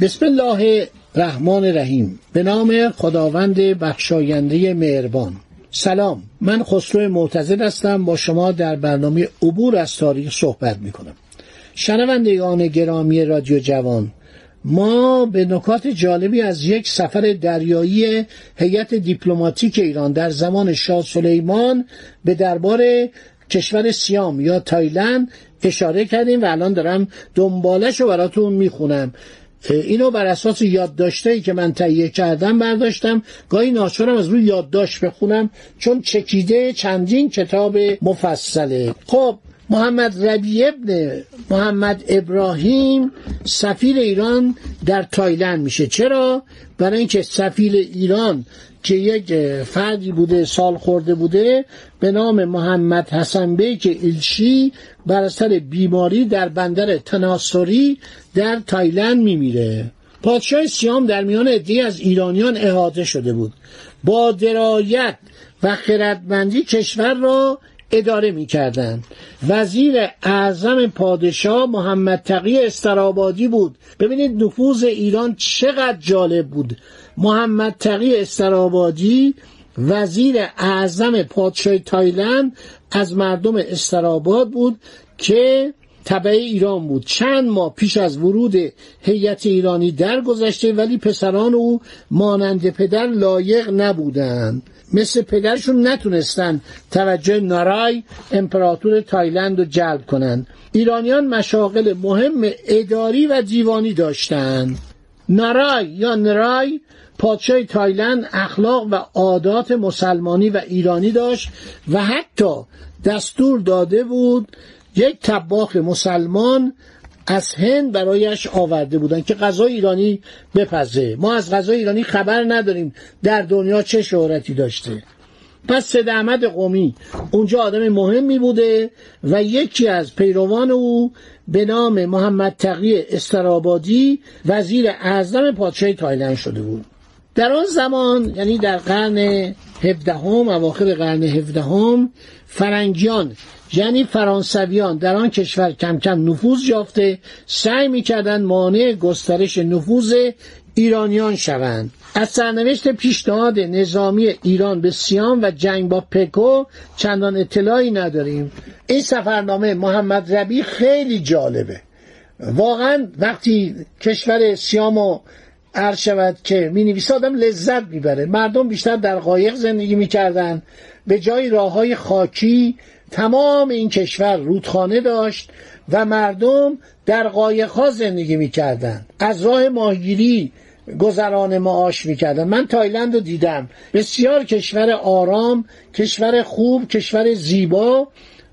بسم الله الرحمن الرحیم. به نام خداوند بخشاینده مهربان. سلام. من خسرو معتزد هستم. با شما در برنامه عبور از تاریخ صحبت می کنم شنوندگان گرامی رادیو جوان ما به نکات جالبی از یک سفر دریایی هیئت دیپلماتیک ایران در زمان شاه سلیمان به دربار کشور سیام یا تایلند اشاره کردیم و الان دارم دنبالش رو براتون می‌خونم. اینو بر اساس یادداشتهایی که من تهیه کردم برداشتم. گاهی ناچارم از روی یادداشت بخونم چون چکیده چندین کتاب مفصله. خب محمد ربی ابن محمد ابراهیم سفیر ایران در تایلند میشه. چرا؟ برای اینکه سفیر ایران که یک فردی بوده سال خورده بوده به نام محمد حسن بیک ایلشی بر اثر بیماری در بندر تناسوری در تایلند میمیره. پادشاه سیام در میان عدهای از ایرانیان احاطه شده بود. با درایت و خردمندی کشور را اداره می کردن. وزیر اعظم پادشاه محمد تقی استرابادی بود. ببینید نفوذ ایران چقدر جالب بود. محمد تقی استرابادی وزیر اعظم پادشاه تایلند از مردم استراباد بود که تبع ایران بود. چند ماه پیش از ورود هیئت ایرانی درگذشته ولی پسران او مانند پدر لایق نبودند. مثل پدرشون نتونستن توجه نارای امپراتور تایلند رو جلب کنند ایرانیان مشاغل مهم اداری و دیوانی داشتند نارای یا نرای پادشاه تایلند اخلاق و عادات مسلمانی و ایرانی داشت و حتی دستور داده بود یک طباخ مسلمان از هند برایش آورده بودن که غذای ایرانی بپزه. ما از غذای ایرانی خبر نداریم در دنیا چه شهرتی داشته. پس سید احمد قومی اونجا آدم مهمی بوده و یکی از پیروان او به نام محمد تقی استرابادی وزیر اعظم پادشاه تایلند شده بود. در آن زمان یعنی در قرن هفدهم اواخر قرن هفدهم فرنگیان یعنی فرانسویان در آن کشور کم کم نفوذ یافته سعی می‌کردند مانع گسترش نفوذ ایرانیان شوند. از سرنوشت پیشنهاد نظامی ایران به سیام و جنگ با پکو چندان اطلاعی نداریم. این سفرنامه محمد ربی خیلی جالبه. واقعا وقتی کشور سیام و عرض شود که می نویسه آدم لذت می‌بره. مردم بیشتر در قایق زندگی می‌کردن. به جای راه های خاکی تمام این کشور رودخانه داشت و مردم در قایق ها زندگی می‌کردن. از راه ماهگیری گذران معاش می‌کردن. من تایلند رو دیدم. بسیار کشور آرام کشور خوب کشور زیبا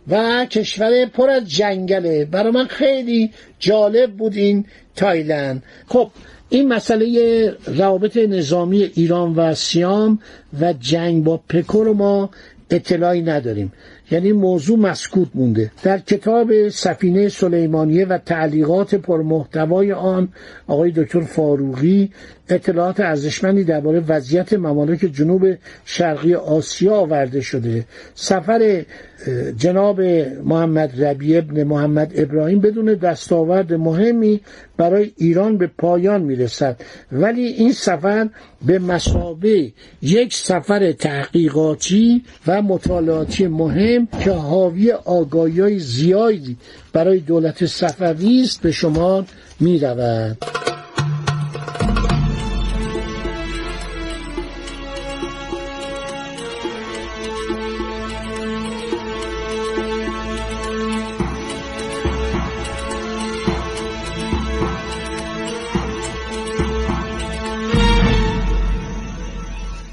و کشور پر از جنگله. برای من خیلی جالب بود این تایلند. خب این مسئله روابط نظامی ایران و سیام و جنگ با پکو رو ما اطلاعی نداریم. یعنی موضوع مسکوت مونده. در کتاب سفینه سلیمانیه و تعلیقات پرمحتوای آن آقای دکتر فاروقی اطلاعات ارزشمندی درباره وضعیت ممالک جنوب شرقی آسیا آورده شده. سفر جناب محمد ربی ابن محمد ابراهیم بدون دستاورد مهمی برای ایران به پایان می‌رسد ولی این سفر به مسابه یک سفر تحقیقاتی و مطالعاتی مهم که حاوی آگاهی زیادی برای دولت صفوی است به شما می رود.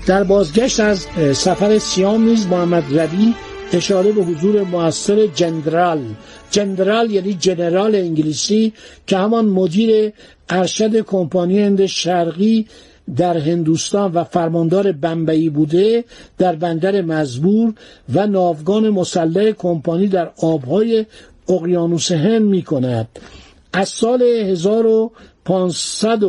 در بازگشت از سفر سیام نیز محمد ربی اشاره به حضور موثر جندرال جندرال یعنی جنرال انگلیسی که همان مدیر ارشد کمپانی هند شرقی در هندوستان و فرماندار بمبئی بوده در بندر مزبور و ناوگان مسلح کمپانی در آبهای اقیانوس هند می کند از سال 1500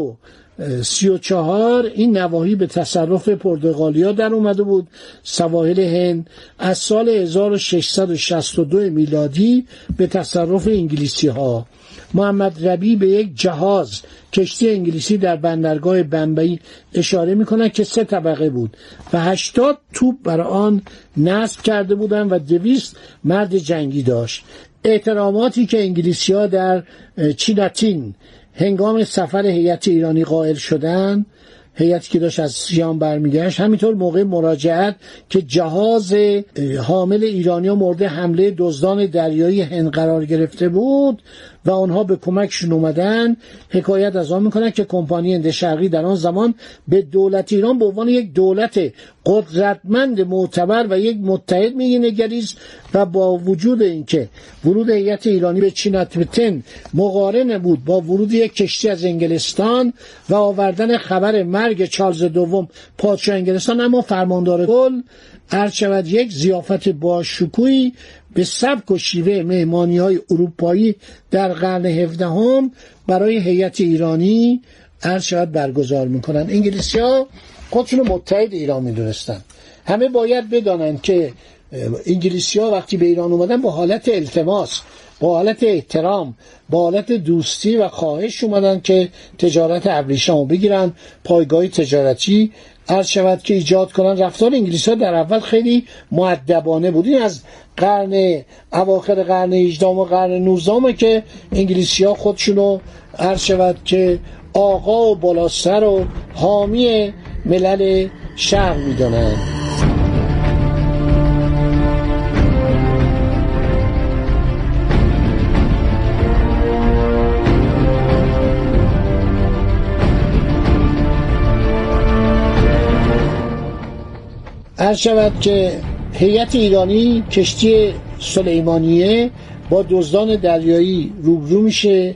سی و چهار این نواحی به تصرف پرتغالیا در اومده بود. سواحل هند از سال 1662 میلادی به تصرف انگلیسی ها محمد ربی به یک جهاز کشتی انگلیسی در بندرگاه بمبئی اشاره می‌کنند که سه طبقه بود و هشتاد توپ بر آن نصب کرده بودند و دویست مرد جنگی داشت. احتراماتی که انگلیسی ها در چیناتین هنگام سفر هیئت ایرانی قائل شدن هیئتی که داشت از سیام برمیگشت همینطور موقع مراجعت که جهاز حامل ایرانیا مورد حمله دزدان دریایی هند قرار گرفته بود و آنها به کمکشون اومدن. حکایت از آن می‌کنن که کمپانی هند شرقی در آن زمان به دولت ایران به عنوان یک دولت قدرتمند معتبر و یک متحد نگریست و با وجود اینکه ورود هیئت ایرانی به چیناتمتن مقارن بود با ورود یک کشتی از انگلستان و آوردن خبر مرگ چارلز دوم پادشاه انگلستان اما فرماندار کل شود یک زیافت با شکوهی به سبک و شیوه مهمانی های اروپایی در قرن هفدهم برای هیئت ایرانی هر شود برگزار می‌کنن. انگلیسی ها خودشون متحد ایران می‌دونستن. همه باید بدانند که انگلیسی ها وقتی به ایران اومدن با حالت التماس با حالت احترام با حالت دوستی و خواهش اومدن که تجارت ابریشم بگیرن پایگاه تجارتی عرض شود که ایجاد کنن. رفتار انگلیس ها در اول خیلی معدبانه بود. این از قرن اواخر قرن 18 و قرن 19 که انگلیسی ها خودشونو عرض شود که آقا و بالاستر و حامی ملل شرق می‌دونن عرض شود که هیئت ایرانی کشتی سلیمانیه با دزدان دریایی روبرو میشه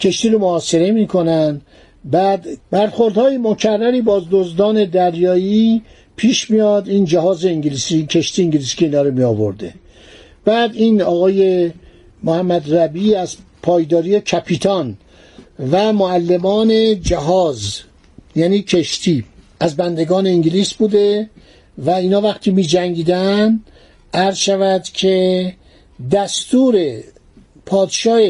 کشتی رو محاصره می‌کنن. بعد برخوردهای مکرری با دزدان دریایی پیش میاد. این جهاز انگلیسی کشتی انگلیسی که اینا رو می آورده بعد این آقای محمد ربی از پایداری کپیتان و معلمان جهاز یعنی کشتی از بندگان انگلیس بوده و اینا وقتی می جنگیدن عرض شود که دستور پادشاه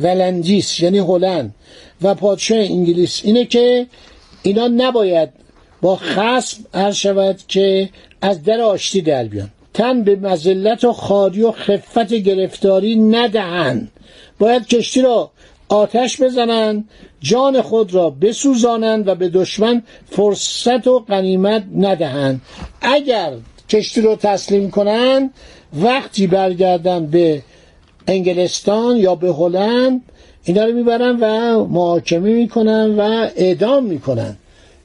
ولندیس یعنی هلند و پادشاه انگلیس. اینه که اینا نباید با خصم عرض شود که از در آشتی در بیان. تن به مزلت و خاری و خفت گرفتاری ندهند. باید کشتی را آتش بزنند جان خود را بسوزانند و به دشمن فرصت و غنیمت ندهند. اگر کشتی رو تسلیم کنند وقتی برگردن به انگلستان یا به هلند اینا رو می‌برن و محاکمه می‌کنن و اعدام می‌کنن.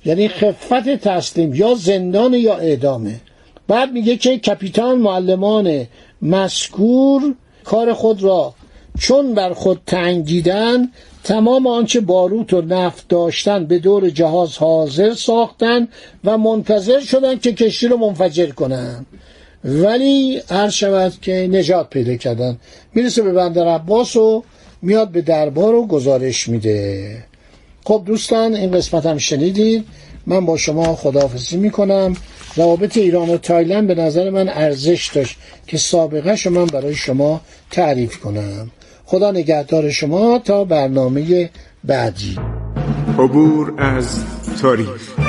یعنی خفت تسلیم یا زندان یا اعدامه. بعد میگه که کپیتان معلمان مسکور کار خود را چون بر خود تنگ دیدن تمام آنچه باروت و نفت داشتن به دور جهاز حاضر ساختن و منتظر شدن که کشتی رو منفجر کنن. ولی هر شود که نجات پیدا کردن. می‌رسه به بندر عباس و میاد به دربار و گزارش میده. خب دوستان این قسمت هم شنیدید. من با شما خداحافظی می‌کنم. روابط ایران و تایلند به نظر من ارزش داشت که سابقه شما برای شما تعریف کنم. خدا نگهدار شما تا برنامه بعدی. عبور از تاریخ.